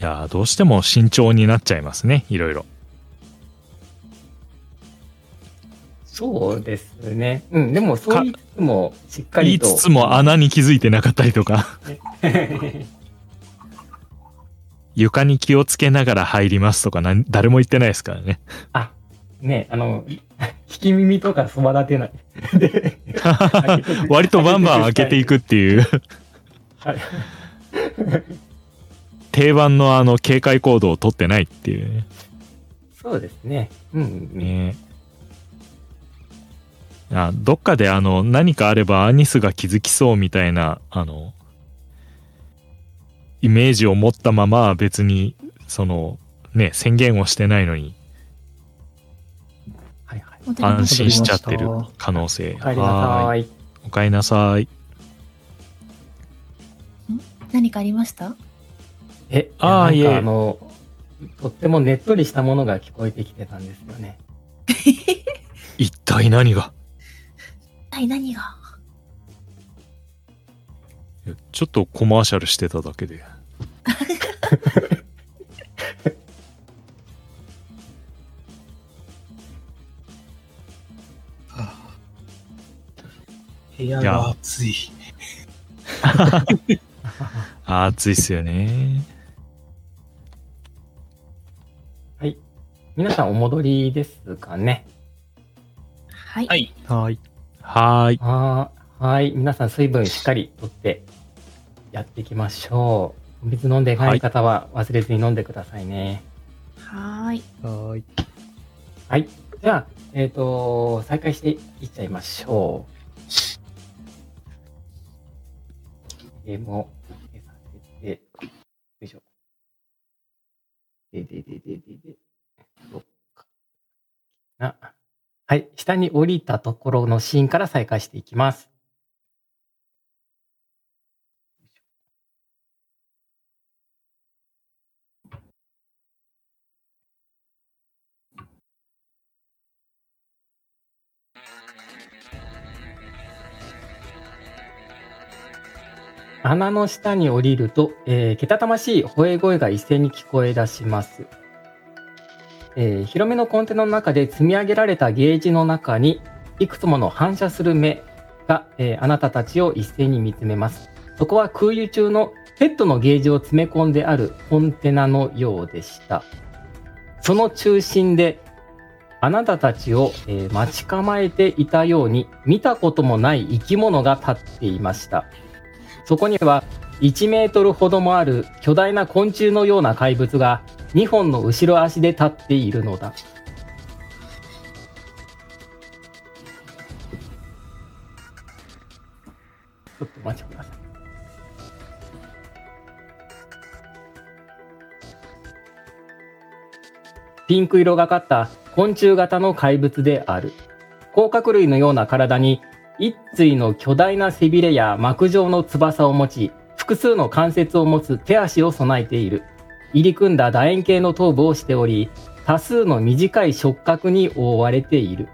いやーどうしても慎重になっちゃいますね、いろいろ。そうですね。うん、でもそう言いつつも、しっか言りと。いつつも穴に気づいてなかったりとか、床に気をつけながら入りますとかなん誰も言ってないですからね。あ、ね、あの、引き耳とかそば立てない。で 割とバンバン開けていくっていうはい。定番のあの警戒行動を取ってないっていうね。そうですね。うん、うん。ねあどっかであの何かあればアニスが気づきそうみたいなあのイメージを持ったまま別にそのね宣言をしてないのに安心しちゃってる可能性お帰りなはーいさい。おかえりなさい何かありました？え、あーいえいやなんかあの、とってもねっとりしたものが聞こえてきてたんですよね。一体何が？はい、何が？いやちょっとコマーシャルしてただけで。部屋が暑い。暑いっすよね皆さんお戻りですかね？はい。はい。はいはーいはーはい。皆さん水分しっかりとってやっていきましょう。お水飲んでない方は忘れずに飲んでくださいね。はーい。はーいはい。じゃあ、えっ、と、再開していっちゃいましょう。ゲームを消させて、よいしょ。でででででで。どっかな。はい。下に降りたところのシーンから再開していきます。穴の下に降りると、えーけたたましい吠え声が一斉に聞こえ出します。えー広めのコンテナの中で積み上げられたゲージの中に、いくつもの反射する目が、えーあなたたちを一斉に見つめます。そこは空輸中のペットのゲージを詰め込んであるコンテナのようでした。その中心で、あなたたちを、えー待ち構えていたように見たこともない生き物が立っていました。そこには1メートルほどもある巨大な昆虫のような怪物が2本の後ろ足で立っているのだ。ちょっと待ちください。ピンク色がかった昆虫型の怪物である。甲殻類のような体に一対の巨大な背びれや膜状の翼を持ち、複数の関節を持つ手足を備えている。入り組んだ楕円形の頭部をしており、多数の短い触覚に覆われている。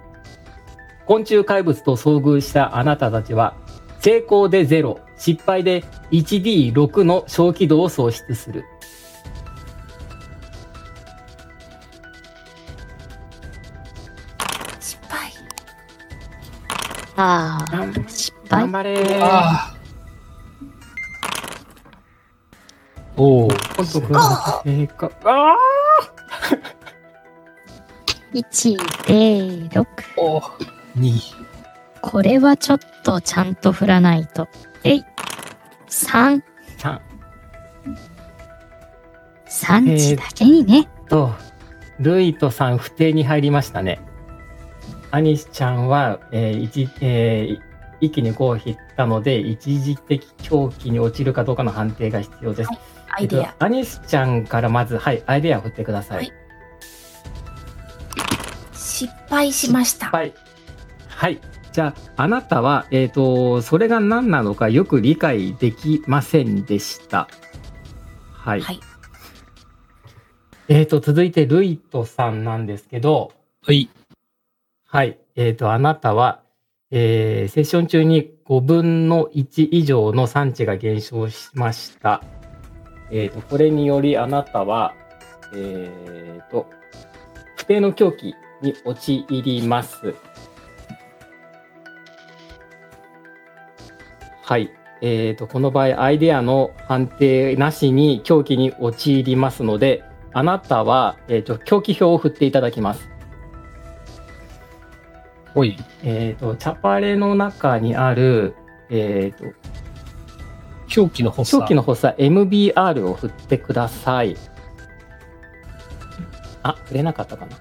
昆虫怪物と遭遇したあなたたちは、成功で0、失敗で 1D6 の小気度を喪失する。失敗。ああ、頑失敗頑。張れー。おお。今度君の成果。あ1、0、6。お二。これはちょっとちゃんと振らないと。えい。3、ー3値だけにね。と、ルイトさん不定に入りましたね。アニスちゃんは、えー一えー一気に5を引ったので、一時的狂気に落ちるかどうかの判定が必要です。アイデア。えっとアニスちゃんからまず、はい、アイデアを振ってください。はい失敗しました。はい。はい。じゃあ、あなたは、えっ、と、それが何なのかよく理解できませんでした。はい。はい。えっ、と、続いて、ルイトさんなんですけど、はい。はい。えっ、と、あなたは、えーセッション中に5分の1以上の産地が減少しました。えっ、と、これによりあなたは、えっ、と、不定の狂気に陥ります。はい。えっ、と、この場合、アイデアの判定なしに狂気に陥りますので、あなたは、えっ、と、狂気表を振っていただきます。ほい。えっ、と、チャパレの中にある、えっ、と、狂気の発作。狂気の発作 MBR を振ってください。あ、振れなかったかな。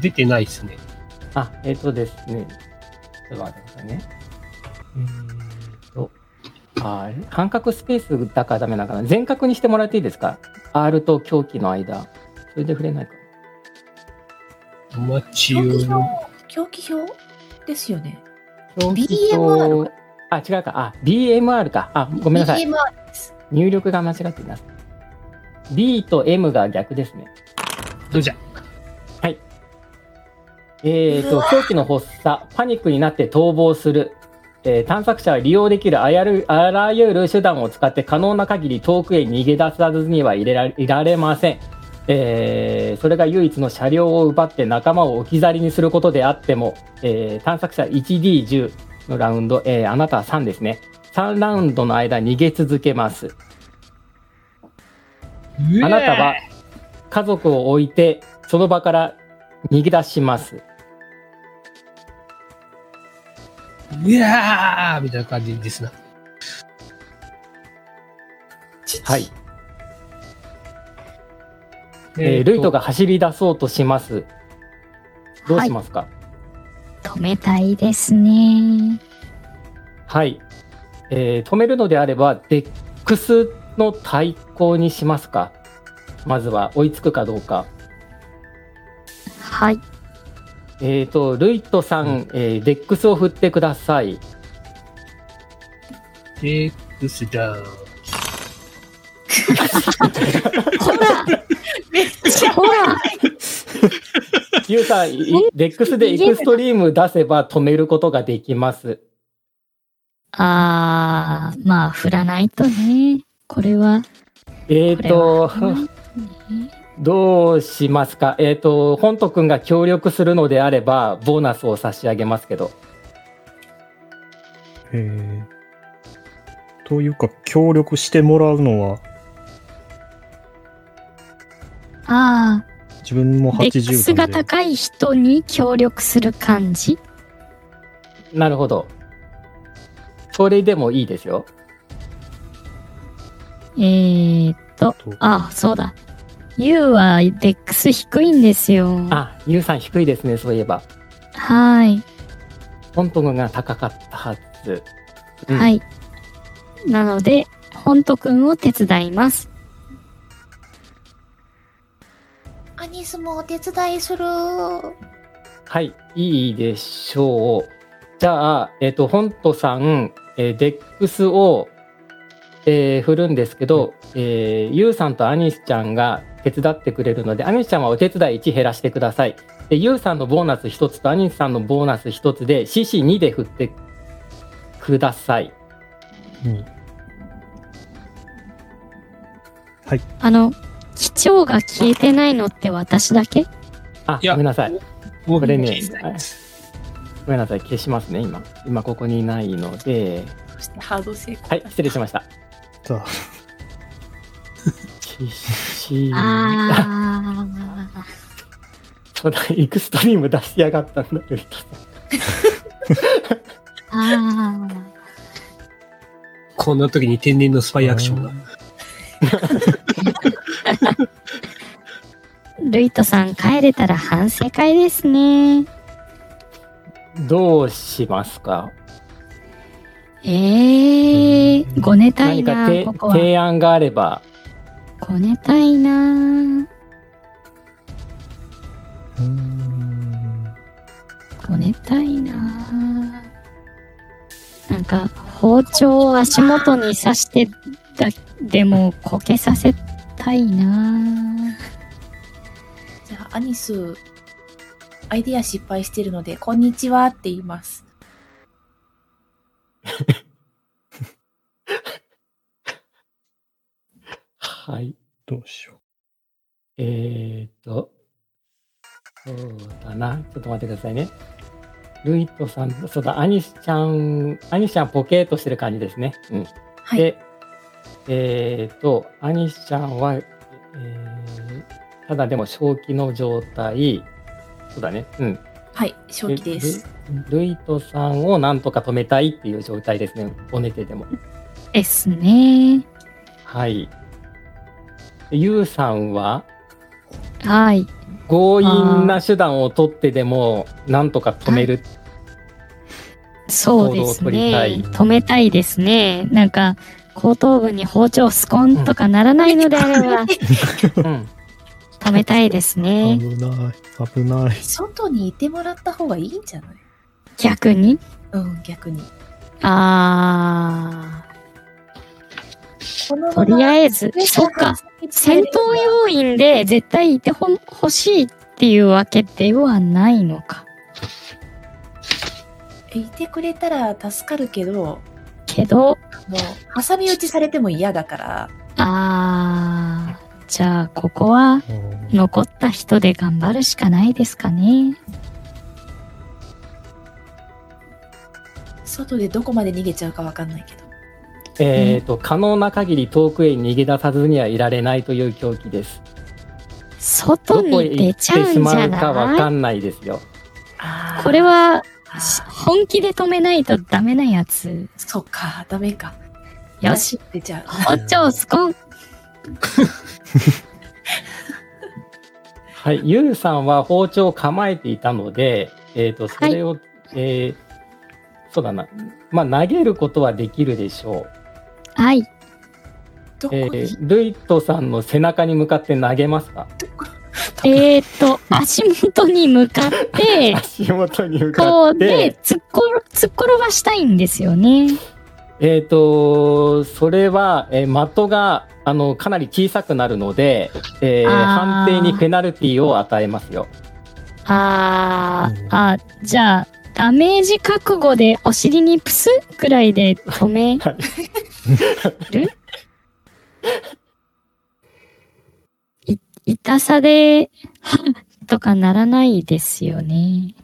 出てないですね。あ、えっ、とですね。ちょっと待ってくださいね。えーと、あれ？半角スペースだからダメなのかな？全角にしてもらっていいですか ?R と狂気の間。それで触れないかお待ちを。表狂気表ですよね。な。狂気 BMR 表あ、違うか。あ、BMR か。あ、ごめんなさい。BMR です。入力が間違っています。B と M が逆ですね。どうじゃ。えー、と狂気の発作、パニックになって逃亡する。えー探索者は利用できるあやるあらゆる手段を使って可能な限り遠くへ逃げ出さずにはいれらいられません。えーそれが唯一の車両を奪って仲間を置き去りにすることであっても、えー探索者 1D10 のラウンド、えーあなたは3ですね。3ラウンドの間逃げ続けます。あなたは家族を置いてその場から逃げ出します。うわーみたいな感じですな。父はい。えールイトが走り出そうとします。どうしますか？止めたいですね。はい、えー止めるのであれば、 DEX の対抗にしますか？まずは追いつくかどうか。はい。えっ、と、ルイトさん、えー DEX を振ってください。 DEX ダウン。ほらめっちゃほらユウさん、DEX でエクストリーム出せば止めることができます。あー、まあ、振らないとね。これは。えっ、これとどうしますか？えっ、と、本ト君が協力するのであれば、ボーナスを差し上げますけど。へえ。というか、協力してもらうのは、あ自分もー、デックス80がなんで。高い人に協力する感じ？なるほど。それでもいいですよ。えーっと、あ、そうだ。ユウは DEX 低いんですよ。あ、ユウさん低いですね、そういえば。はい。ホント君が高かったはず。うんはい。なので、ホントくんを手伝います。アニスもお手伝いする。はい、いいでしょう。じゃあ、えっ、と、ホントさん、えーデックスを、えー振るんですけど、えーユウさんとアニスちゃんが手伝ってくれるので、アニスちゃんはお手伝い1減らしてください。で、ユウさんのボーナス1つとアニスさんのボーナス1つで、獅子2で振ってください。うんあの、基調が消えてないのって私だけ？あ、ごめんなさい。もうこれねごめんなさい。消しますね、今。今ここにいないので。そしてハード成功。はい、失礼しました。さあ獅子あそうだ、エクストリーム出しやがったんだけど。ー。あー。こんな時に天然のスパイアクションが。ルイトさん帰れたら反省会ですね。どうしますか？えー、ごねたいな、何か。提案があれば。ごねたいな。ごねたいな。なんか、包丁を足元に刺してだ、でも、こけさせたいな。アニス、アイディア失敗してるので、こんにちはって言います。は はい。どうしよえーっと、そうだな。ちょっと待ってくださいね。ルイトさん、そうだ、アニスちゃん、アニスちゃんポケーっとしてる感じですね。うん。はい。で、えーっと、アニスちゃんは、えーただでも正気の状態。そうだね。うん。はい、正気です。ルルイトさんをなんとか止めたいっていう状態ですね。お寝てでも。ですね。はい。でユウさんは、はい。強引な手段を取ってでも、なんとか止める。そうですね。止めたいですね。なんか、後頭部に包丁スコンとかならないのであれば、うん。止めたいですう。ね。危ない。危ない。外にいてもらった方がいいんじゃない？逆に？うん、逆に。あこのー、とりあえず、そっか。戦闘要員で絶対いてほ欲しいっていうわけではないのか。いてくれたら助かるけど、もけど、う、挟み撃ちされても嫌だから、あー、じゃあ、ここはうん残った人で頑張るしかないですかね。外でどこまで逃げちゃうかわかんないけど。えっと、可能な限り遠くへ逃げ出さずにはいられないという狂気です。外に出ちゃうんじしまゃうかわないかんないですよ。これは、本気で止めないとダメなやつ。そっか、ダメか。よし。出ちゃう。包丁スコン。はい。ユウさんは包丁を構えていたので、えっ、と、それを、えーそうだな。まあ、投げることはできるでしょはい。えに、ールイトさんの背中に向かって投げますか？えーっと、足元に向かって、足元に向こかっうでて、突っころ、突っ転ばしたいんですよね。えっ、と、それは、えー的が、あの、かなり小さくなるので、えー判定にペナルティを与えますよ。ああ、じゃあ、ダメージ覚悟でお尻にプスくらいで止め はい。る？い痛さで、とかならないですよね。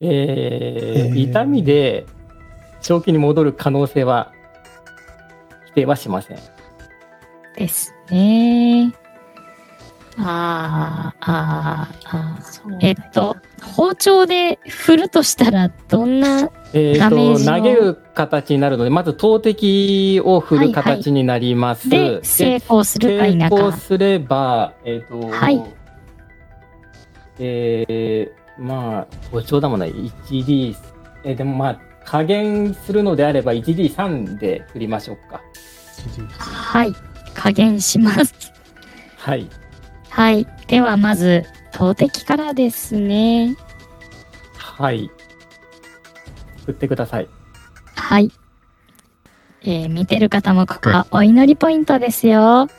えーえー。痛みで正気に戻る可能性は否定はしません。ですね。あー、あー、あー。そうえっと、包丁で振るとしたら、どんな、えー、ダメージを？と投げる形になるのでまず投擲を振る形になります。で成功するか否成功か。すれば、えっ、と、はいえー、まあ、包丁だもんね、1D、えーでもまあ、加減するのであれば 1D3 で振りましょうか。はい。加減します。はい。はい。では、まず、投擲からですね。はい。振ってください。はい。えー見てる方もここはお祈りポイントですよ。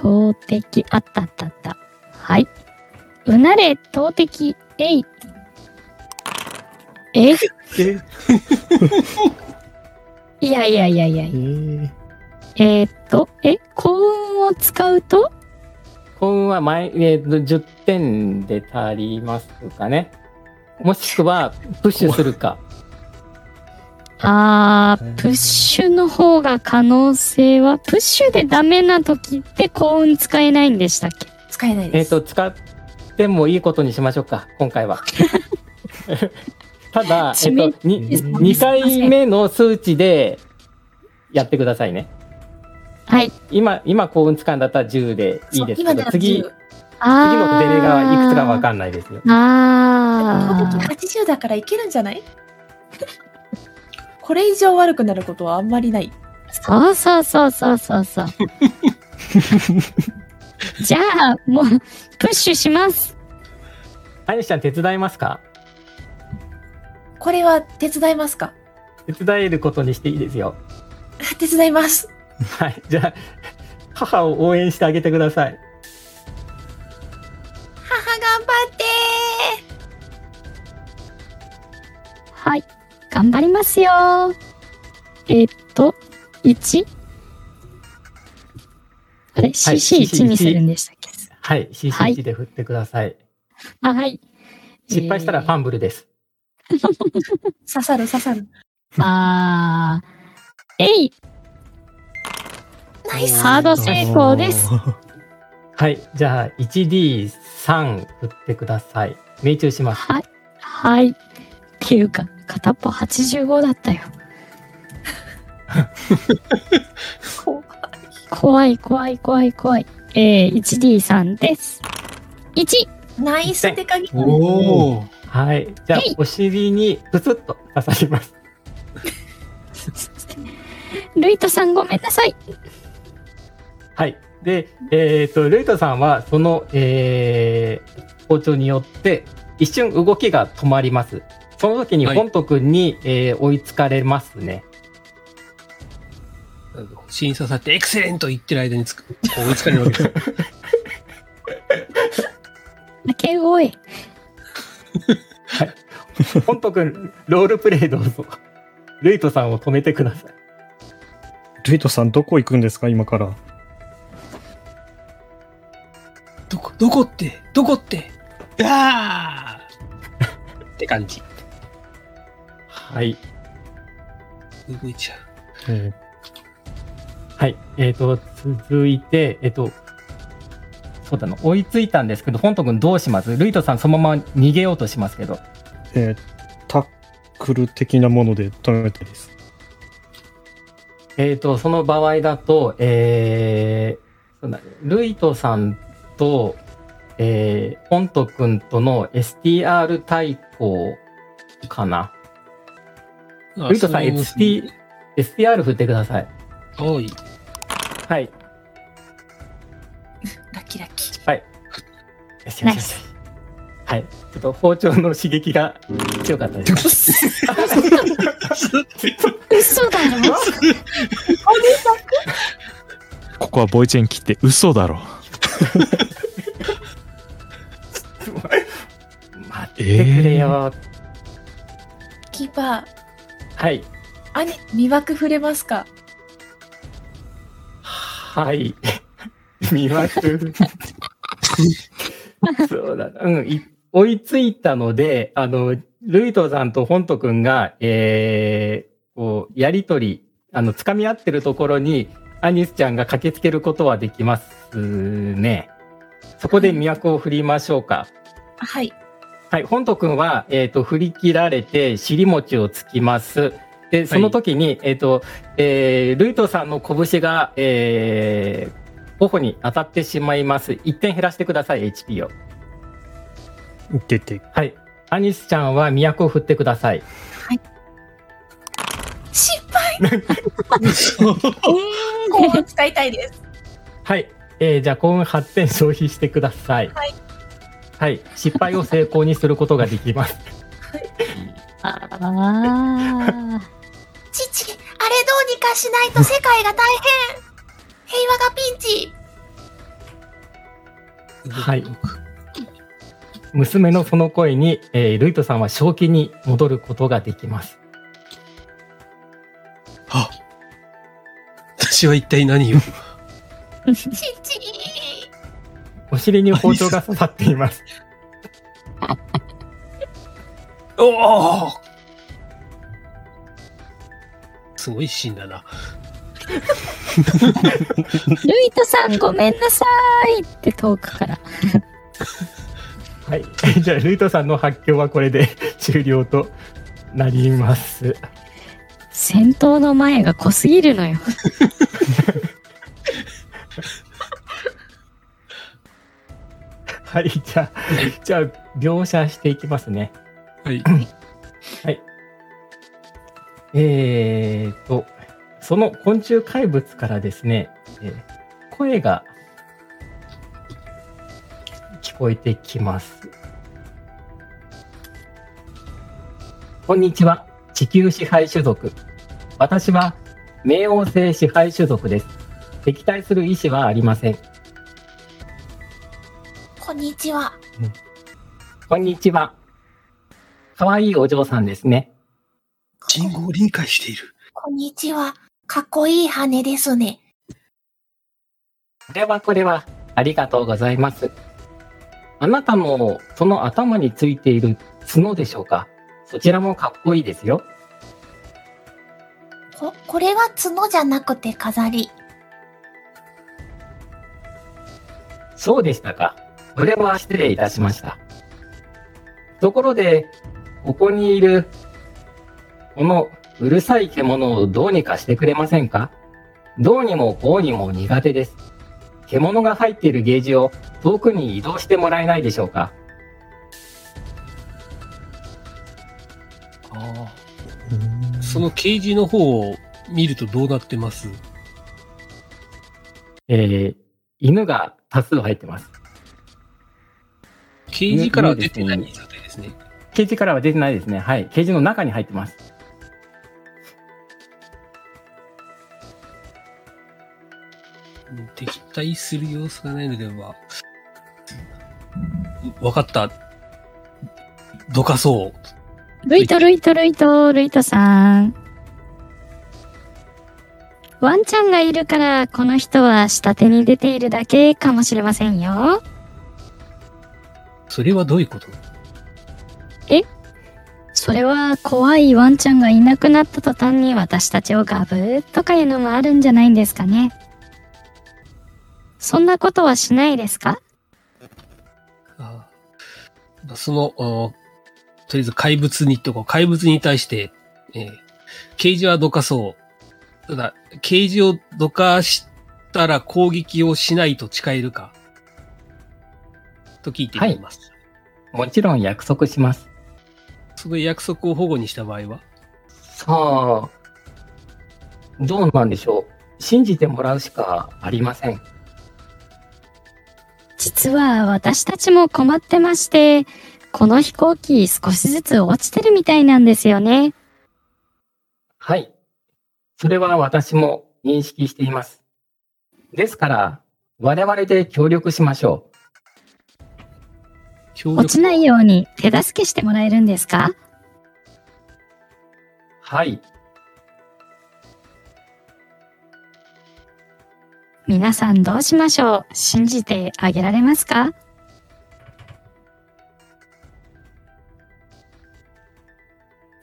投擲、あったあったあった。はい。うなれ、投擲、えい。え？え？いやいやいやいや。えー。えーっと、え、幸運を使うと？幸運は前、えーと10点で足りますかね。もしくは、プッシュするか。あー、プッシュの方が可能性は、プッシュでダメな時って幸運使えないんでしたっけ？使えないえっ、です。と、使ってもいいことにしましょうか、今回は。ただ、えっ、と、にです2回目の数値でやってくださいね。はい。今、今幸運使うんだったら10でいいですけど、次、次10あーのデレがいくつかわかんないですよ。あー。80だからいけるんじゃない？これ以上悪くなることはあんまりない。そうそうそうそうそうそう。じゃあ、もう、プッシュします。アニシちゃん手伝いますか？これは手伝いますか？手伝えることにしていいですよ。手伝います。はい。じゃあ、母を応援してあげてください。母頑張ってはい。頑張りますよ。えっと、1? あれ ?CC1 にするんでしたっけ？はい。はい CC1 で振ってください。あ、はい。失敗したらファンブルです。刺さる刺さる。あー、えいナイス。ハード成功です。はい。じゃあ、1D3 振ってください。命中します。はい。はい。っていうか、片っぽ85だったよ。怖い怖い怖い怖い。えー、1D3 です。1! ナイスって鍵。おお。はい。じゃあお尻にプツッと刺さります。ルイトさんごめんなさい。はい。で、えっ、と、ルイトさんは、その、えー、包丁によって、一瞬動きが止まります。その時に、はい本ト君に、えー追いつかれますね。審査さってエクセレント言ってる間につく、こう追いつかれるわけです。泣け声。本ト君、ロールプレイどうぞ。ルイトさんを止めてください。ルイトさん、どこ行くんですか、今から？どこ、どこって、どこって、あーって感じ。はい。動いちゃえはい。えっ、と、続いて、えっ、と、そうだな、追いついたんですけど、本ト君どうします？ルイトさんそのまま逃げようとしますけど。ーえータックル的なもので止めたいです。えっ、と、その場合だと、えー、ルイトさんと、えー、本ト君との STR 対抗かな。う。ルイトさん、ST、STR 振ってください。はい。はい。よしよしよし。はい。ちょっと包丁の刺激が強かったです。嘘 だろ？ここはボイチェン切って嘘だろ。待ってくれよ。キーパー、はい。兄、魅惑触れますか？はい。見惑。そうだな。うん。い追いついたので、あの、ルイトさんとホント君が、えー、こう、やりとり、あの、掴み合ってるところに、アニスちゃんが駆けつけることはできますね。そこで脈を振りましょうか。はい。はい、本ト君は、えっ、と、振り切られて、尻餅をつきます。で、その時に、えっ、と、えー、ルイトさんの拳が、えー、頬に当たってしまいます。1点減らしてください、HP を。出て、はい。アニスちゃんは都を振ってください。失敗こ う使いたいです。はい。えー、じゃあ、幸運8点消費してください。はい。はい。失敗を成功にすることができます。ああ。父、あれどうにかしないと世界が大変平和がピンチはい娘のその声に、えー、ルイトさんは正気に戻ることができます。あ私は一体何を？父お尻に包丁が刺さっています。おおすごいシーンだな。ルイトさんごめんなさいって遠くから。はい。じゃあ、ルイトさんの発狂はこれで終了となります。戦闘の前が濃すぎるのよ。はい。じゃあ、じゃあ、描写していきますね。はい。えーと、その昆虫怪物からですね、えー声が聞こえてきます。こんにちは、地球支配種族。私は冥王星支配種族です。敵対する意思はありません。こんにちは。こんにちは。かわいいお嬢さんですね。人語を理解している。こんにちは。かっこいい羽ですね。これはこれは、ありがとうございます。あなたのその頭についている角でしょうか？そちらもかっこいいですよ。こ、これは角じゃなくて飾り。そうでしたか。これは失礼いたしました。ところで、ここにいる、このうるさい獣をどうにかしてくれませんか？どうにもこうにも苦手です。獣が入っているゲージを遠くに移動してもらえないでしょうか？ああ。そのケージの方を見るとどうなってます？えー、犬が多数入ってます。ケージからは出てない状態ですね。ケージからは出てないですね。はい。ケージの中に入ってます。対する様子がないのでは。わかった。どかそう。ルイト、ルイト、ルイト、ルイトさん。ワンちゃんがいるから、この人は下手に出ているだけかもしれませんよ。それはどういうこと？それは怖いワンちゃんがいなくなった途端に私たちをガブーとかいうのもあるんじゃないんですかね。そんなことはしないですか？ああその、あとりあえず怪物にとこう怪物に対して、えーケージはどかそう。ただ、ケージをどかしたら攻撃をしないと誓えるかと聞いてみます。もちろん約束します。その約束を保護にした場合は？さあ、どうなんでしょう。信じてもらうしかありません。実は私たちも困ってまして、この飛行機少しずつ落ちてるみたいなんですよね。はい。それは私も認識しています。ですから、我々で協力しましょ協落ちないように手助けしてもらえるんですか？う。はい。皆さんどうしましょう？信じてあげられますか？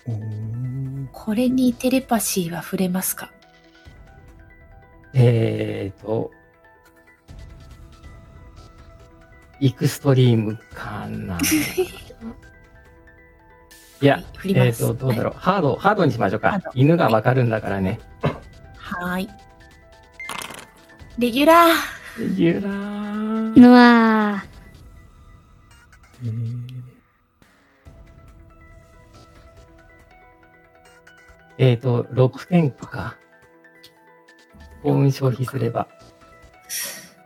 うんこれにテレパシーは触れますか？えーと、エクストリームかな。いや。えーと、どうだろう。ハード、ハードにしましょうか。犬がわかるんだからね。はーい。レギュラー。レギュラー。うわえーえーと、6点か。幸運消費すれば。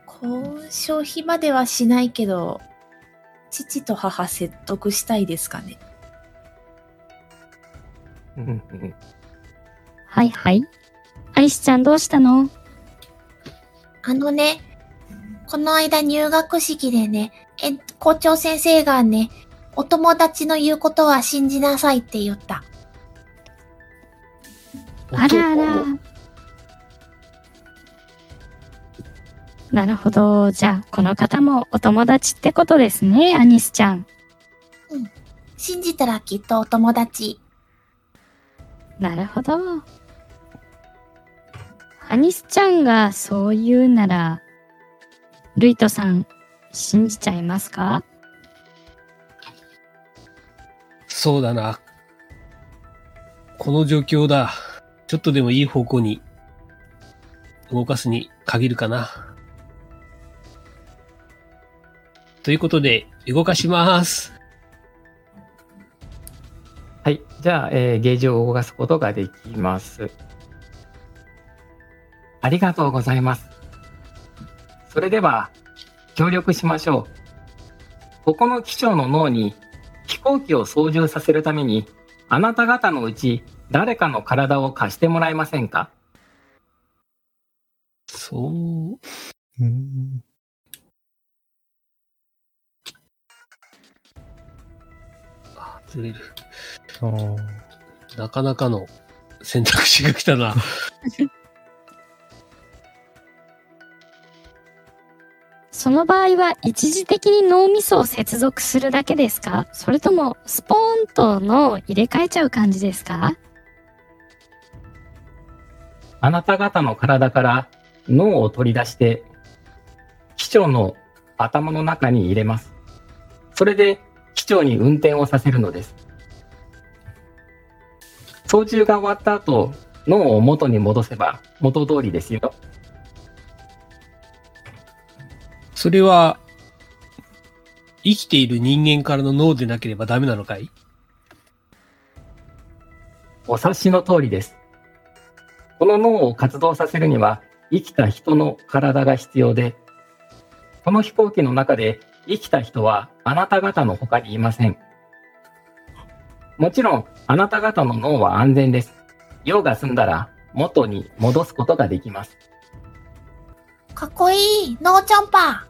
幸運消費まではしないけど、父と母説得したいですかね。はいはい。アリスちゃんどうしたの？あのね、この間入学式でね、え、校長先生がね、お友達の言うことは信じなさいって言った。あらあら。なるほど。じゃあ、この方もお友達ってことですね、アニスちゃん。信じたらきっとお友達。なるほど。アニスちゃんがそう言うなら、ルイトさん、信じちゃいますか？そうだな。この状況だ。ちょっとでもいい方向に動かすに限るかな。ということで、動かします。はい。じゃあ、えーゲージを動かすことができます。ありがとうございます。それでは、協力しましょう。ここの機長の脳に飛行機を操縦させるために、あなた方のうち誰かの体を貸してもらえませんか？そう。うんあ、ずれる。なかなかの選択肢が来たな。その場合は一時的に脳みそを接続するだけですか？それともスポーンと脳を入れ替えちゃう感じですか？あなた方の体から脳を取り出して、機長の頭の中に入れます。それで機長に運転をさせるのです。操縦が終わった後、脳を元に戻せば元通りですよ。それは、生きている人間からの脳でなければダメなのかい？お察しの通りです。この脳を活動させるには生きた人の体が必要で、この飛行機の中で生きた人はあなた方の他にいません。もちろん、あなた方の脳は安全です。用が済んだら元に戻すことができます。かっこいい、ノーチョンパ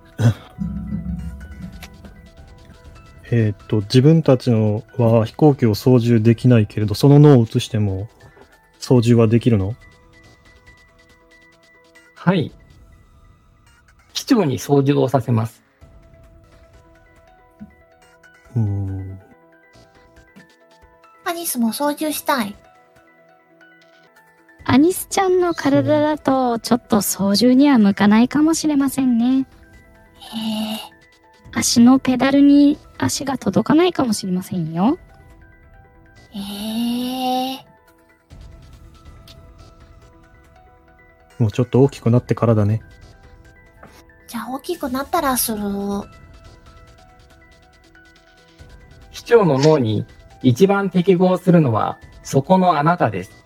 えーっと、自分たちのは飛行機を操縦できないけれど、その脳を移しても操縦はできるの？はい。機長に操縦をさせます。うーん。アニスも操縦したい。アニスちゃんの体だとちょっと操縦には向かないかもしれませんね。へえ。足のペダルに足が届かないかもしれませんよ。へえ。もうちょっと大きくなってからだね。じゃあ大きくなったらする。機長の脳に一番適合するのはそこのあなたです。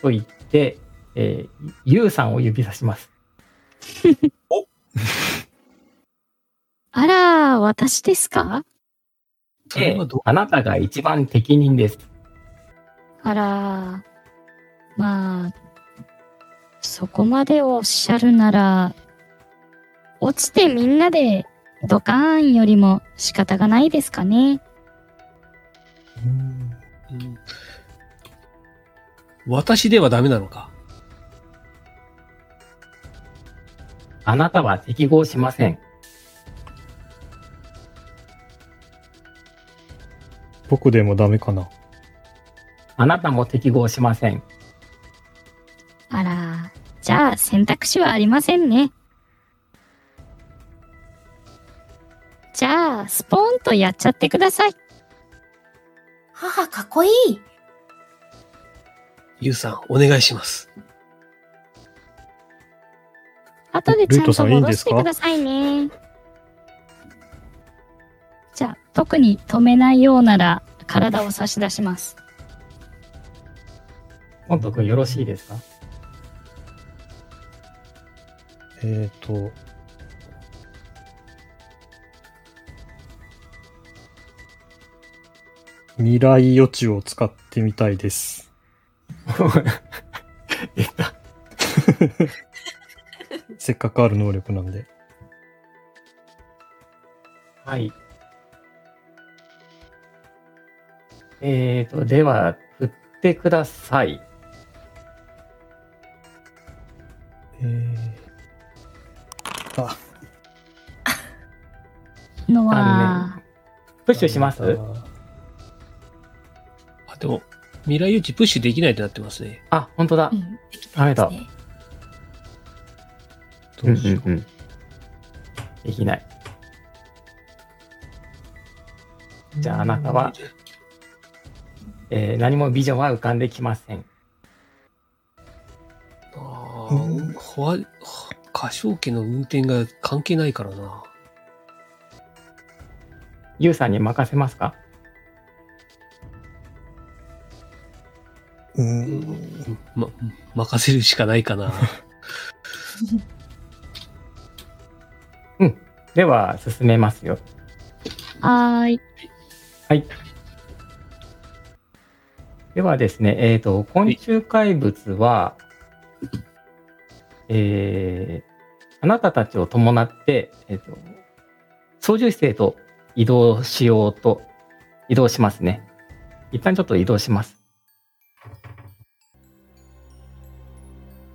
と言って、えー、ユウさんを指さします。あら、私ですか？それはど、あなたが一番適任です。あら、まあ、そこまでおっしゃるなら、落ちてみんなでドカーンよりも仕方がないですかね。うんうん私ではダメなのか？あなたは適合しません。僕でもダメかな。あなたも適合しません。あら、じゃあ選択肢はありませんね。じゃあ、スポーンとやっちゃってください。母かっこいい。ゆうさん、お願いします。後でちゃんルイトさと戻んいいんですか？してくださいね。じゃあ、特に止めないようなら、体を差し出します。モント君よろしいですか？えっ、と、未来予知を使ってみたいです。出た。せっかくある能力なんで。はい。えーと、では、振ってください。えー、あ、のあは、プッシュします？あ、でも、未来予知プッシュできないってなってますね。あ、本当だう。ん、できダメだですねどうしよう。ん。できない。じゃああなたは、えー何もビジョンは浮かんできません。あーほわ、歌唱機の運転が関係ないからな。ユウさんに任せますか？ううんん、ま、任せるしかないかな。では、進めますよ。はーい。はい。ではですね、えっ、と、昆虫怪物は、えーあなたたちを伴って、えっ、と、操縦室へと移動しようと、移動しますね。一旦ちょっと移動します。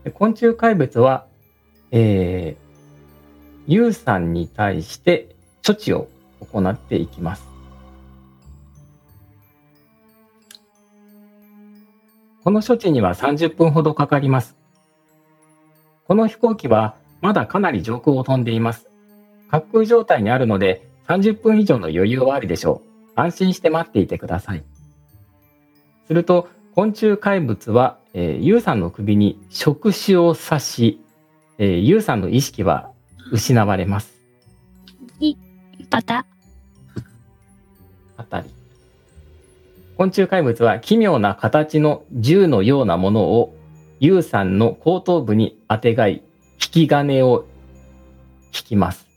で昆虫怪物は、えーユウさんに対して処置を行っていきます。この処置には30分ほどかかります。この飛行機はまだかなり上空を飛んでいます。滑空状態にあるので30分以上の余裕はあるでしょう。安心して待っていてください。すると、昆虫怪物は、えー、ユウさんの首に触手を刺し、えー、ユウさんの意識は失われます。パタ。あたり。昆虫怪物は奇妙な形の銃のようなものをユウさんの後頭部にあてがい、引き金を引きます。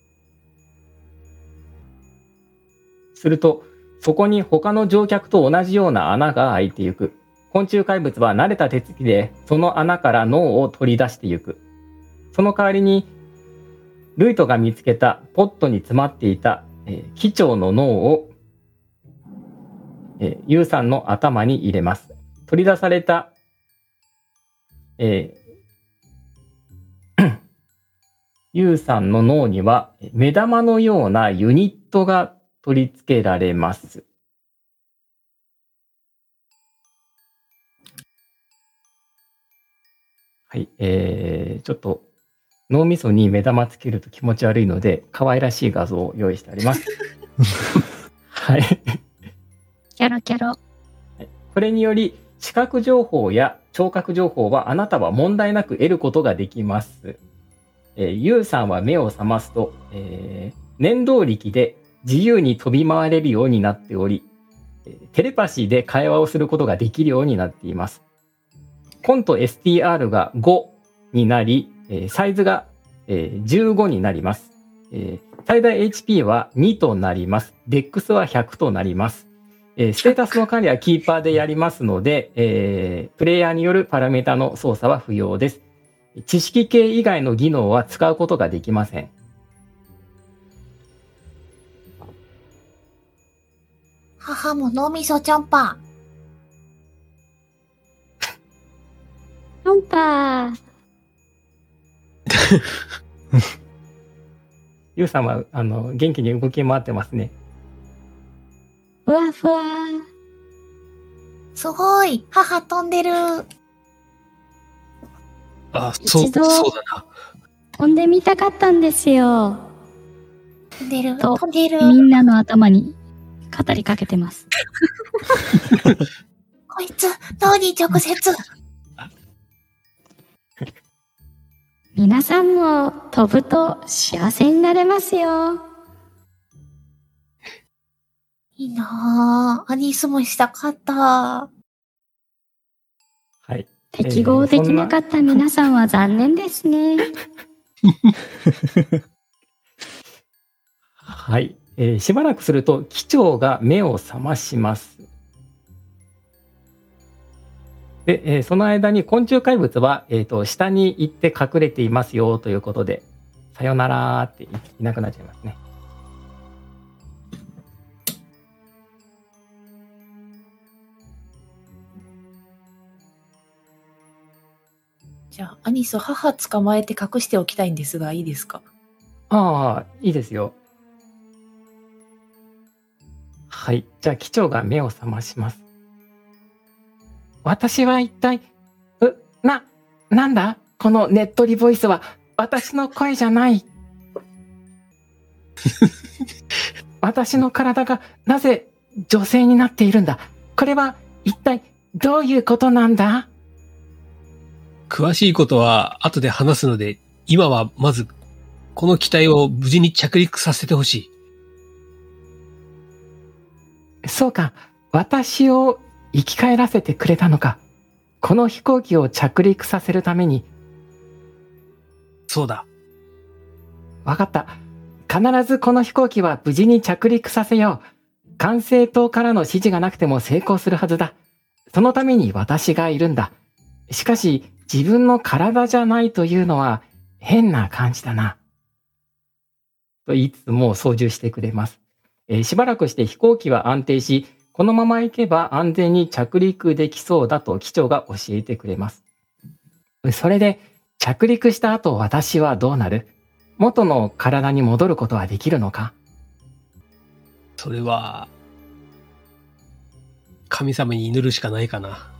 すると、そこに他の乗客と同じような穴が開いてゆく。昆虫怪物は慣れた手つきでその穴から脳を取り出してゆく。その代わりに、ルイトが見つけたポットに詰まっていた、えー、機長の脳を、えー、ユウさんの頭に入れます。取り出された、えー ユウさんの脳には目玉のようなユニットが取り付けられます。はい、えー、ちょっと脳みそに目玉つけると気持ち悪いので、可愛らしい画像を用意してあります。はい。キャロキャロ。これにより、視覚情報や聴覚情報はあなたは問題なく得ることができます。えー、ユウさんは目を覚ますと、えー、念動力で自由に飛び回れるようになっており、えーテレパシーで会話をすることができるようになっています。コント STR が5になり、えーサイズが、えー15になります。えー最大 HP は2となります。DEX は100となります。えーステータスの管理はキーパーでやりますので、えープレイヤーによるパラメータの操作は不要です。知識系以外の技能は使うことができません。母も脳みそちょんぱ。チョンパー。ゆうさんは、あの、元気に動き回ってますね。ふわふわ。すごい。母飛んでる。あ、そう、そうだな。飛んでみたかったんですよ。飛んでる。と飛んでる。みんなの頭に語りかけてます。こいつ、脳に直接。皆さんも飛ぶと幸せになれますよ。いいなぁ。アニスもしたかった。はい。適合できなかった皆さんは残念ですね。はい。えーしばらくすると、機長が目を覚まします。で、えーその間に昆虫怪物は、えっ、と、下に行って隠れていますよということで、さよならーっていいなくなっちゃいますね。じゃあ、アニス、母捕まえて隠しておきたいんですが、いいですか？ああ、いいですよ。はい。じゃあ、機長が目を覚まします。私は一体、う、な、なんだ？このねっとりボイスは、私の声じゃない。私の体がなぜ女性になっているんだ？これは一体どういうことなんだ？詳しいことは後で話すので、今はまず、この機体を無事に着陸させてほしい。そうか、私を生き返らせてくれたのか。この飛行機を着陸させるために、そうだ。わかった。必ずこの飛行機は無事に着陸させよう。管制塔からの指示がなくても成功するはずだ。そのために私がいるんだ。しかし、自分の体じゃないというのは変な感じだな。と言いつつも操縦してくれます。えーしばらくして飛行機は安定し、このまま行けば安全に着陸できそうだと機長が教えてくれます。それで、着陸した後私はどうなる？元の体に戻ることはできるのか？それは、神様に祈るしかないかな。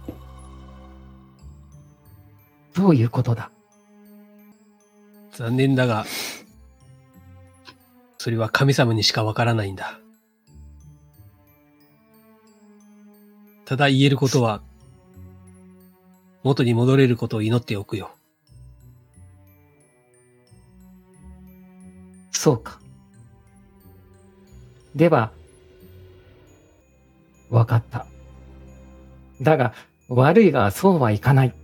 どういうことだ？残念だが、それは神様にしかわからないんだ。ただ言えることは、元に戻れることを祈っておくよ。そうか。では、わかった。だが、悪いがそうはいかない。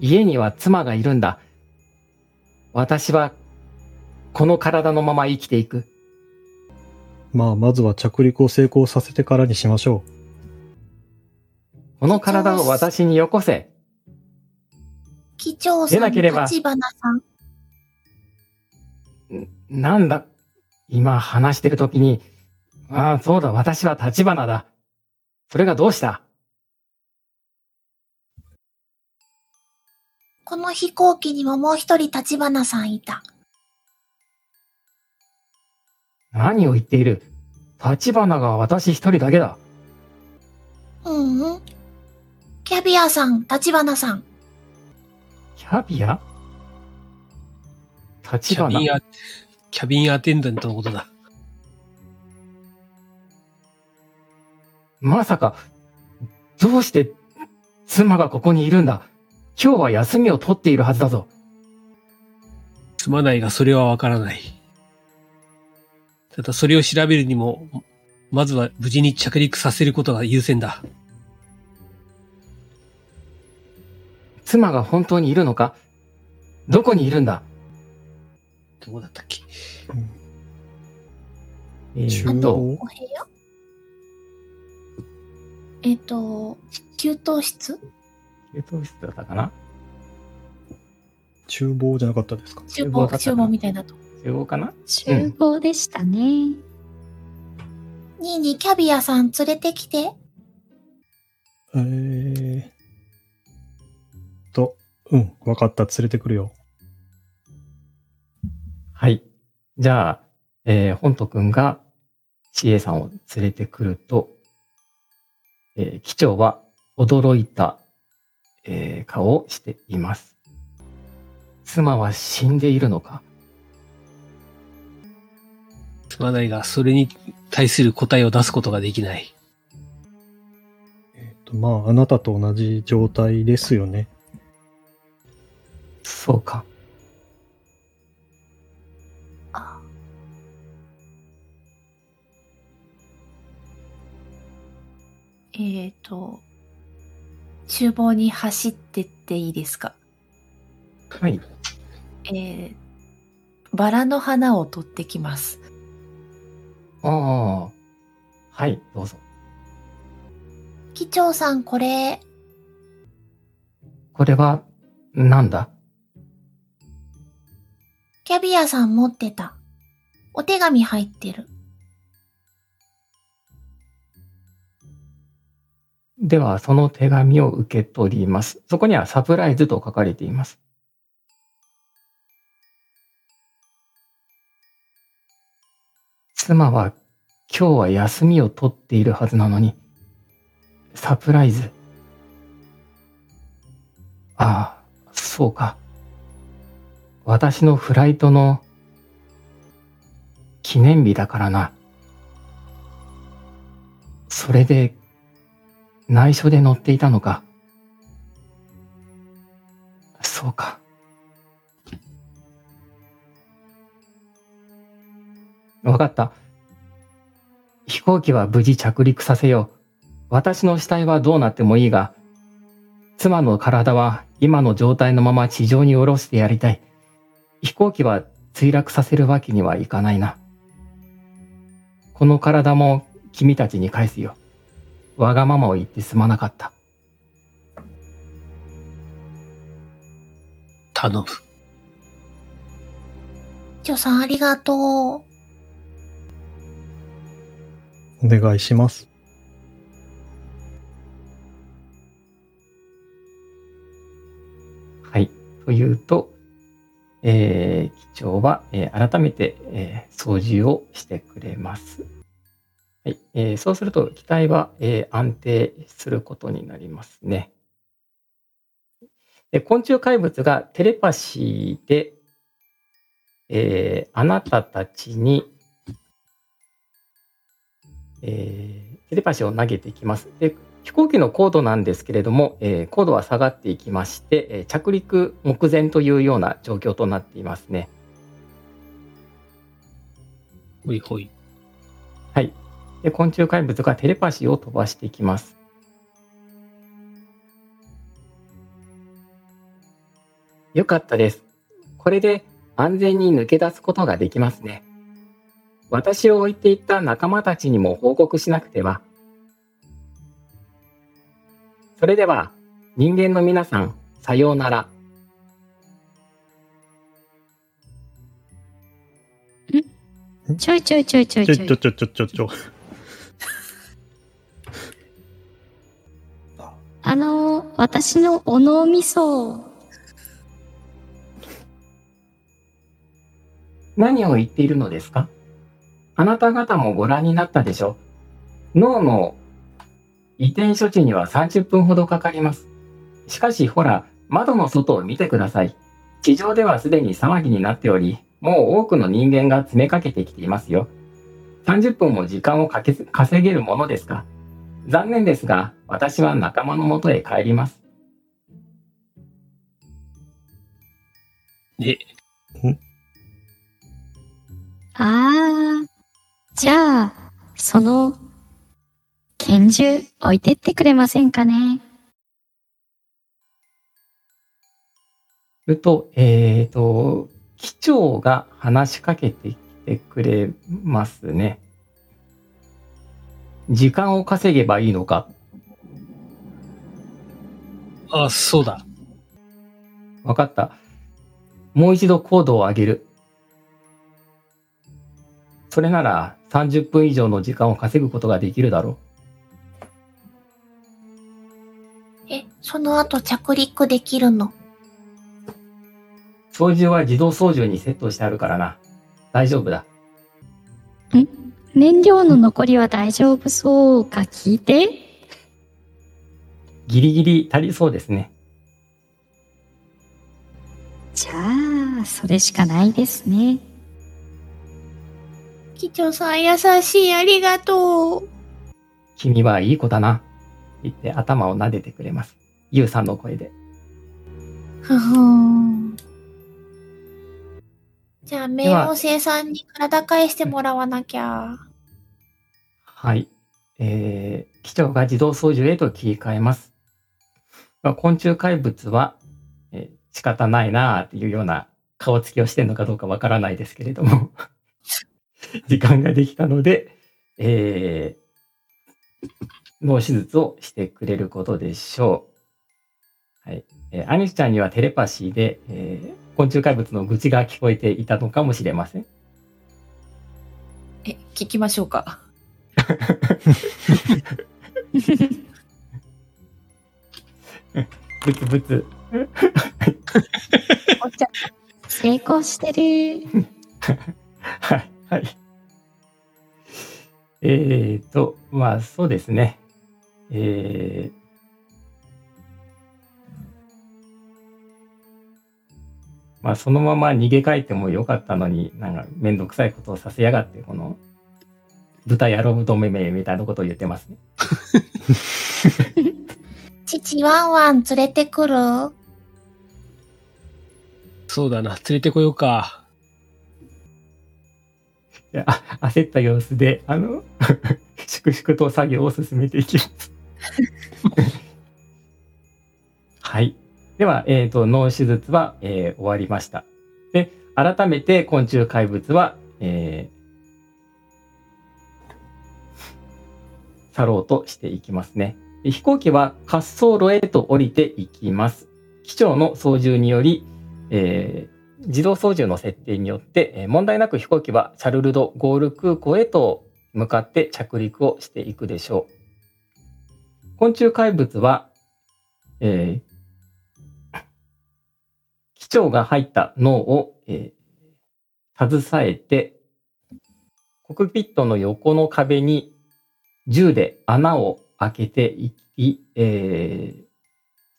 家には妻がいるんだ。私は、この体のまま生きていく。まあ、まずは着陸を成功させてからにしましょこの体を私によこせ。機長さん、でなければ立花さん。なんだ、今話してる時に、ああ、そうだ、私は立花だ。それがどうした？この飛行機にももう一人立花さんいた。何を言っている？立花が私一人だけだ。うんうん。キャビアさん、立花さん。キャビア？立花？キャビンア、キャビンアテンダントのことだ。まさか、どうして妻がここにいるんだ？今日は休みを取っているはずだぞ。すまないがそれはわからない。ただそれを調べるにも、まずは無事に着陸させることが優先だ。妻が本当にいるのか？どこにいるんだ？どこだったっけ？えう。中ー、っと、央お部屋？えっと、給湯室？給湯室だったかな？厨房じゃなかったですか？厨房、厨房みたいなと。厨房かな？集合でしたね。にいにキャビアさん連れてきて。えー。うん、わかった、連れてくるよ。はい。じゃあ、えー、本ト君が CA さんを連れてくると、えー、機長は驚いた、えー顔をしています。妻は死んでいるのか？すまないが、それに対する答えを出すことができない。えっ、と、まあ、あなたと同じ状態ですよね。そうか。あえーと、厨房に走ってっていいですか？はい。えー、バラの花を取ってきます。ああ。はい、どうぞ。機長さん、これ、これは、なんだ？キャビアさん持ってた。お手紙入ってる。では、その手紙を受け取ります。そこにはサプライズと書かれています。妻は今日は休みを取っているはずなのに、サプライズ。ああ、そうか。私のフライトの記念日だからな。それで内緒で乗っていたのか。そうか。わかった。飛行機は無事着陸させよう。私の死体はどうなってもいいが、妻の体は今の状態のまま地上に降ろしてやりたい。飛行機は墜落させるわけにはいかないな。この体も君たちに返すよ。わがままを言ってすまなかった。頼む。機長さん、ありがとう。お願いします。はい。というと、えー、機長は、えー改めて、えー操縦をしてくれます。はい。えーそうすると、機体は、えー安定することになりますね。で昆虫怪物がテレパシーで、えーあなたたちに、えーテレパシーを投げていきます。で飛行機の高度なんですけれども、えー高度は下がっていきまして、えー着陸目前というような状況となっていますね。ほいほい。はい。で昆虫怪物がテレパシーを飛ばしていきます。よかったです。これで安全に抜け出すことができますね。私を置いていった仲間たちにも報告しなくては。それでは、人間の皆さん、さようなら。ちょいちょいちょいちょいちょいちょちょ。ちょちょちょちょ。あの、私のお脳みそ、何を言っているのですか？あなた方もご覧になったでしょ？脳の移転処置には30分ほどかかります。しかしほら、窓の外を見てください。地上ではすでに騒ぎになっており、もう多くの人間が詰めかけてきていますよ。30分も時間をかけず稼げるものですか？残念ですが、私は仲間のもとへ帰ります。え、ああ、じゃあ、その、拳銃置いてってくれませんかね？すると、えっ、と、機長が話しかけてきてくれますね。時間を稼げばいいのか。あ、そうだ。わかった。もう一度高度を上げる。それなら30分以上の時間を稼ぐことができるだろその後着陸できるの？う。操縦は自動操縦にセットしてあるからな。大丈夫だ。燃料の残りは大丈夫そうか聞いて。ギリギリ足りそうですね。じゃあ、それしかないですね。機長さん優しい、ありがとう。君はいい子だな。言って頭を撫でてくれます。ゆうさんの声で。ふふん。じゃあ、冥王星さんに体返してもらわなきゃ。はい。えー、機長が自動操縦へと切り替えます。まあ、昆虫怪物は、えー仕方ないなあっていうような顔つきをしてるのかどうかわからないですけれども、時間ができたので、えー、脳手術をしてくれることでしょう。はい。えーアニスちゃんにはテレパシーで、えー昆虫怪物の愚痴が聞こえていたのかもしれません。え、聞きましょうか？ブツブツ。成功してる。はい、はい。えーと、まあそうですね。えー、まあそのまま逃げ帰ってもよかったのに、なんかめんどくさいことをさせやがって、この、豚野郎どめめみたいなことを言ってますね。父ワンワン連れてくる？そうだな。連れてこようか。いやあ焦った様子で、あの、粛々と作業を進めていきます。はい。では、えっ、と、脳手術は、えー終わりました。で、改めて昆虫怪物は、えー去ろうとしていきますね。飛行機は滑走路へと降りていきます。機長の操縦により、えー自動操縦の設定によって、え問題なく飛行機はシャルルドゴール空港へと向かって着陸をしていくでしょう。昆虫怪物は、えー長が入った脳を、えー携えて、コクピットの横の壁に銃で穴を開けていき、えー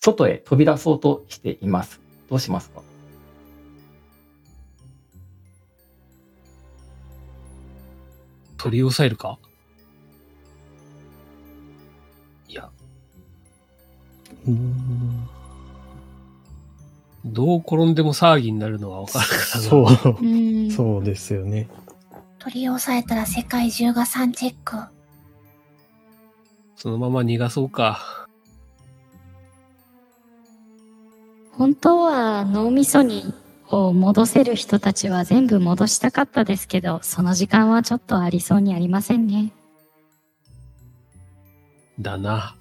外へ飛び出そうとしています。どうしますか？取り押さえるか？いや、うん。どう転んでも騒ぎになるのはわかるからな。そう、うん。そうですよね。取り押さえたら世界中が3チェック。そのまま逃がそうか。本当は脳みそにを戻せる人たちは全部戻したかったですけど、その時間はちょっとありそうにありませんね。だな。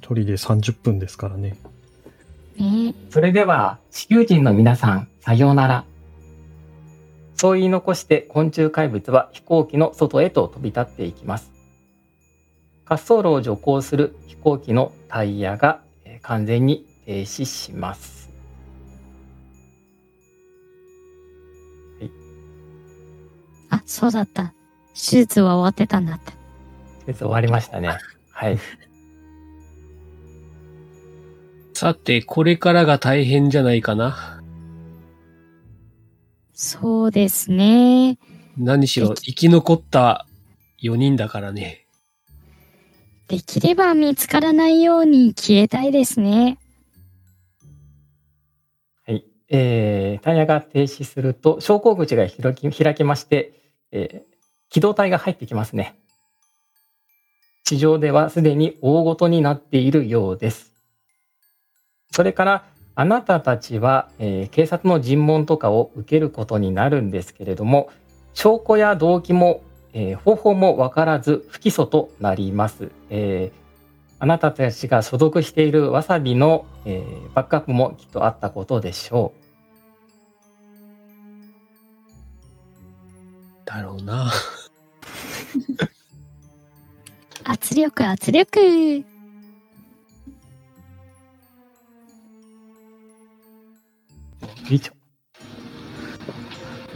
鳥で30分ですからね。ねそれでは、地球人の皆さん、さようなら。そう言い残して昆虫怪物は飛行機の外へと飛び立っていきます。滑走路を徐行する飛行機のタイヤがえー完全に停止します。あ、そうだった。手術は終わってたんだった。手術終わりましたね。はい。さて、これからが大変じゃないかな。そうですね。何しろ、生き残った4人だからね。できれば見つからないように消えたいですね。はい。えー、タイヤが停止すると、昇降口が開き開きまして、えー機動隊が入ってきますね。地上ではすでに大ごとになっているようです。それから、あなたたちは、えー警察の尋問とかを受けることになるんですけれども、証拠や動機も、えー方法もわからず不起訴となります。えーあなたたちが所属しているわさびの、えーバックアップもきっとあったことでしょだろうな。圧力、圧力。う。以上。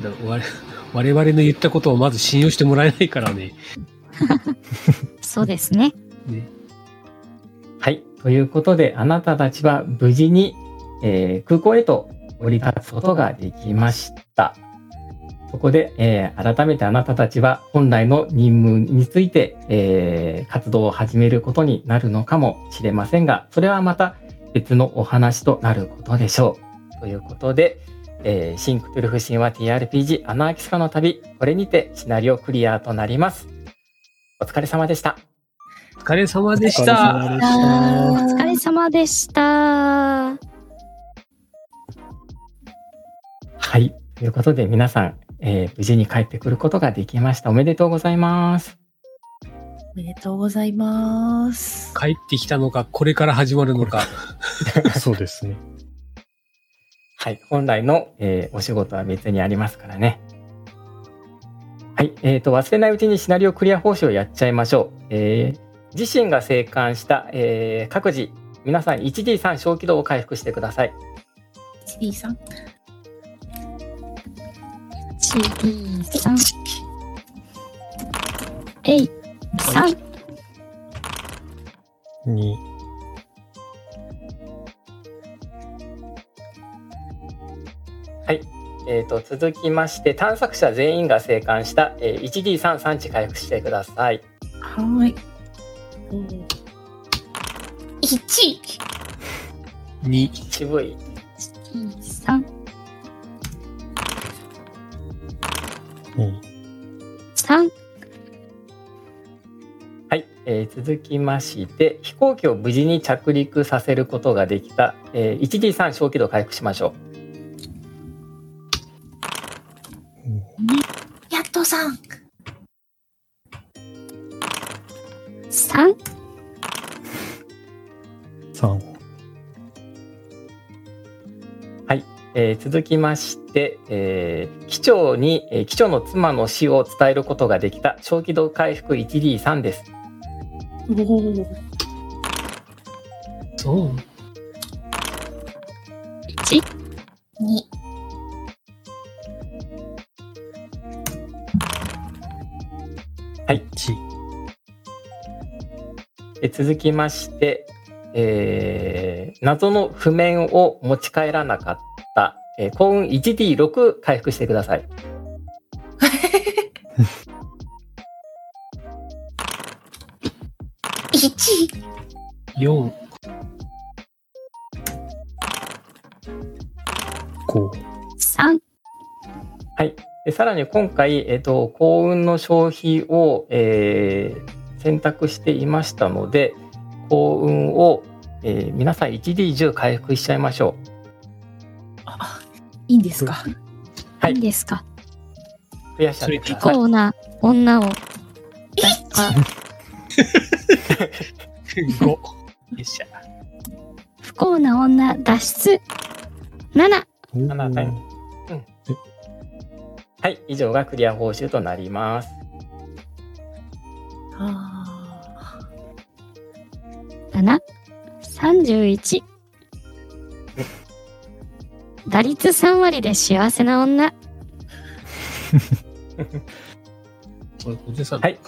だ我我々の言ったことをまず信用してもらえないからね。そうですね。ねはい。ということで、あなたたちは無事に、えー空港へと降り立つことができました。そこで、えー改めてあなたたちは本来の任務について、えー活動を始めることになるのかもしれませんが、それはまた別のお話となることでしょう。ということで、えー、新クトゥルフ神話 TRPG アナーキスカの旅、これにてシナリオクリアとなります。お疲れ様でした。お疲れ様でしたお疲れ様でした。はい。ということで皆さん、えー無事に帰ってくることができました。おめでとうございます。おめでとうございます。帰ってきたのか、これから始まるのか。そうですね。はい。本来の、えーお仕事は別にありますからね。はい。えっ、と、忘れないうちにシナリオクリア報酬をやっちゃいましょう。えー自身が生還した、えー各自、皆さん 1D3 小気道を回復してください。1D さん？1D3。えい。3。と、続きまして、探索者全員が生還した、えー 1D3 産地回復してください。はーい。おー1。2、渋い。3。2、3。はい、えー続きまして飛行機を無事に着陸させることができた、えー 1D3 小気道回復しましょやえー続きまして、えー機長に、えー機長の妻の死を伝えることができた小気道回復 1D3 ですそう？1。に。はい。1。で続きまして、えー謎の譜面を持ち帰らなかった、えー幸運 1D6 回復してください。一。4。5。3、はい。でさらに今回、えっ、と、幸運の消費を、えー選択していましたので、幸運を、えー皆さん 1D10 回復しちゃいましょあ、いいんですか？はいいいんですか？う。増やしちゃってく不ださい。幸な女を。あ、5。よっしゃ。不幸な女脱出。7、7回。うん。はい。以上がクリア報酬となります。あ7、31。打率3割で幸せな女。そういうことでさ。はい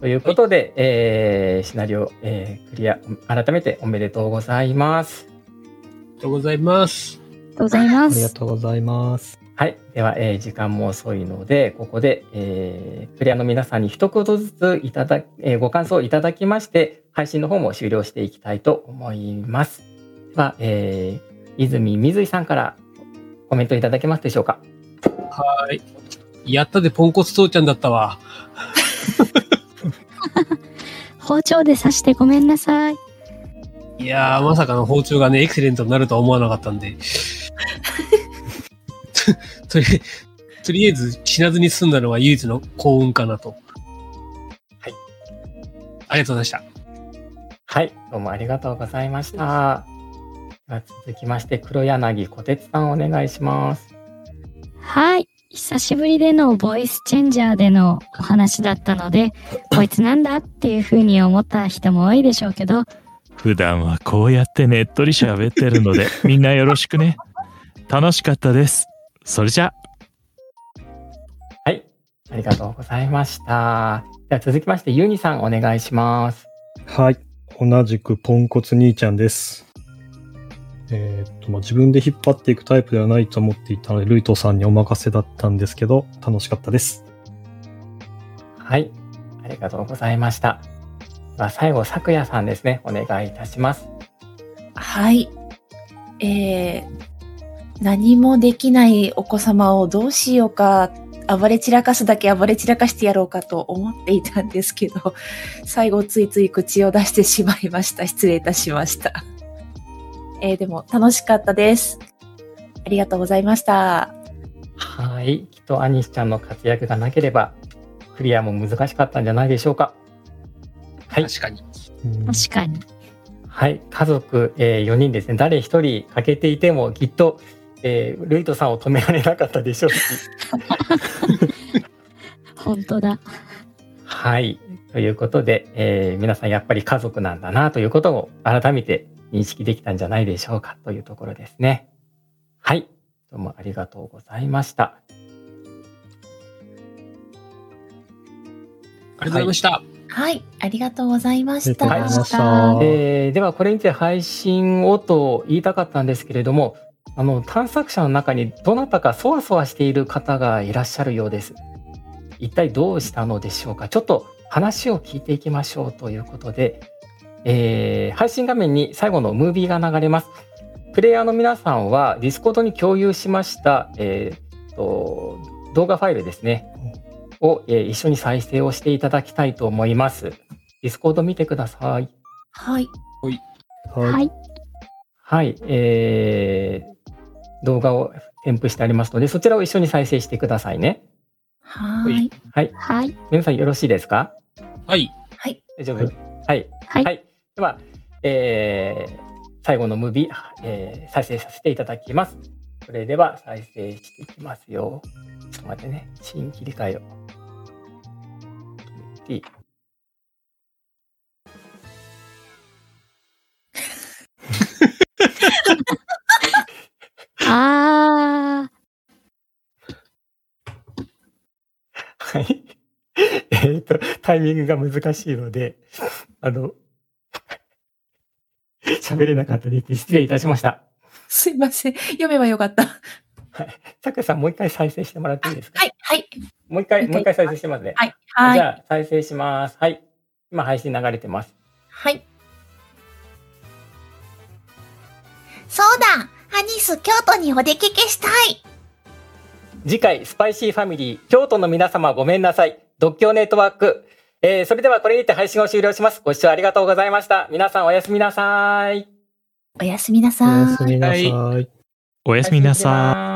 ということで、えーシナリオ、えークリア、改めておめでとうございます。ありがとうございます。ありがとうございまありがす。とうございます。はい。では、えー時間も遅いので、ここで、えークリアの皆さんに一言ずついただ、えーご感想をいただきまして、配信の方も終了していきたいと思います。では、えー泉水井さんからコメントいただけますでしょうか？はい。やったでポンコツ父ちゃんだったわ。包丁で刺してごめんなさい。いやー、まさかの包丁がね、エクセレントになるとは思わなかったんで。とり、とりあえず死なずに済んだのは唯一の幸運かなと。はい。ありがとうございました。はい。どうもありがとうございました。では続きまして、黒柳小鉄さんお願いします。はい。久しぶりでのボイスチェンジャーでのお話だったので、こいつなんだっていう風に思った人も多いでしょうけど、普段はこうやってねっとり喋ってるので、みんなよろしくね。楽しかったです。それじゃ、はい。ありがとうございました。では続きまして、ユニさんお願いします。はい。同じくポンコツ兄ちゃんです。えーっと、まあ、自分で引っ張っていくタイプではないと思っていたので、ルイトさんにお任せだったんですけど、楽しかったです。はい。ありがとうございました。では最後、咲夜さんですね。お願いいたします。あ。はい。えー、何もできないお子様をどうしようか、暴れ散らかすだけ暴れ散らかしてやろうかと思っていたんですけど、最後ついつい口を出してしまいました。失礼いたしました。えー、でも楽しかったです。ありがとうございました。はい。きっとアニスちゃんの活躍がなければ、クリアも難しかったんじゃないでしょうか。はい。確かに。うん確かに。はい。家族、え4人ですね。誰一人欠けていても、きっと、えールイトさんを止められなかったでしょうし。本当だ。はい。ということで、えー皆さんやっぱり家族なんだなということを改めて認識できたんじゃないでしょうかというところですね。はい。どうもありがとうございました。ありがとうございました。はい。ありがとうございました。ありがとうございましたえーではこれにて配信をと言いたかったんですけれども、あの探索者の中にどなたかそわそわしている方がいらっしゃるようです。一体どうしたのでしょうか。ちょっと話を聞いていきましょうということで、えー配信画面に最後のムービーが流れます。プレイヤーの皆さんは Discord に共有しました、えーと動画ファイルですね。を、えー一緒に再生をしていただきたいと思います。 Discord 見てください。はい。は。はいい。はい、えー、動画を添付してありますので、そちらを一緒に再生してくださいね。はーい。はい、はい。皆さんよろしいですか？はい。はい。大丈夫？ははい。はい。はい。では、えー、最後のムービー、えー、再生させていただきます。それでは再生していきますよ。ちょっと待ってね。新切り替えを。T あ。はい。えっ、と、タイミングが難しいので、あの、喋れなかったです。失礼いたしました。すいません。読めばよかった。さくらさん、もう一回再生してもらっていいですか？はい、はい、もう一回、もう一回再生してますね。はい、はい。じゃあ、再生します。はい。今、配信流れてます。はい。そうだアニス、京都にお出かけしたい次回、スパイシーファミリー、京都の皆様ごめんなさい。独協ネットワーク。えー、それではこれにて配信を終了します。ご視聴ありがとうございました。皆さんおやすみなさい。おやすみなおさい。やすみなさい。おやすみなさい。い。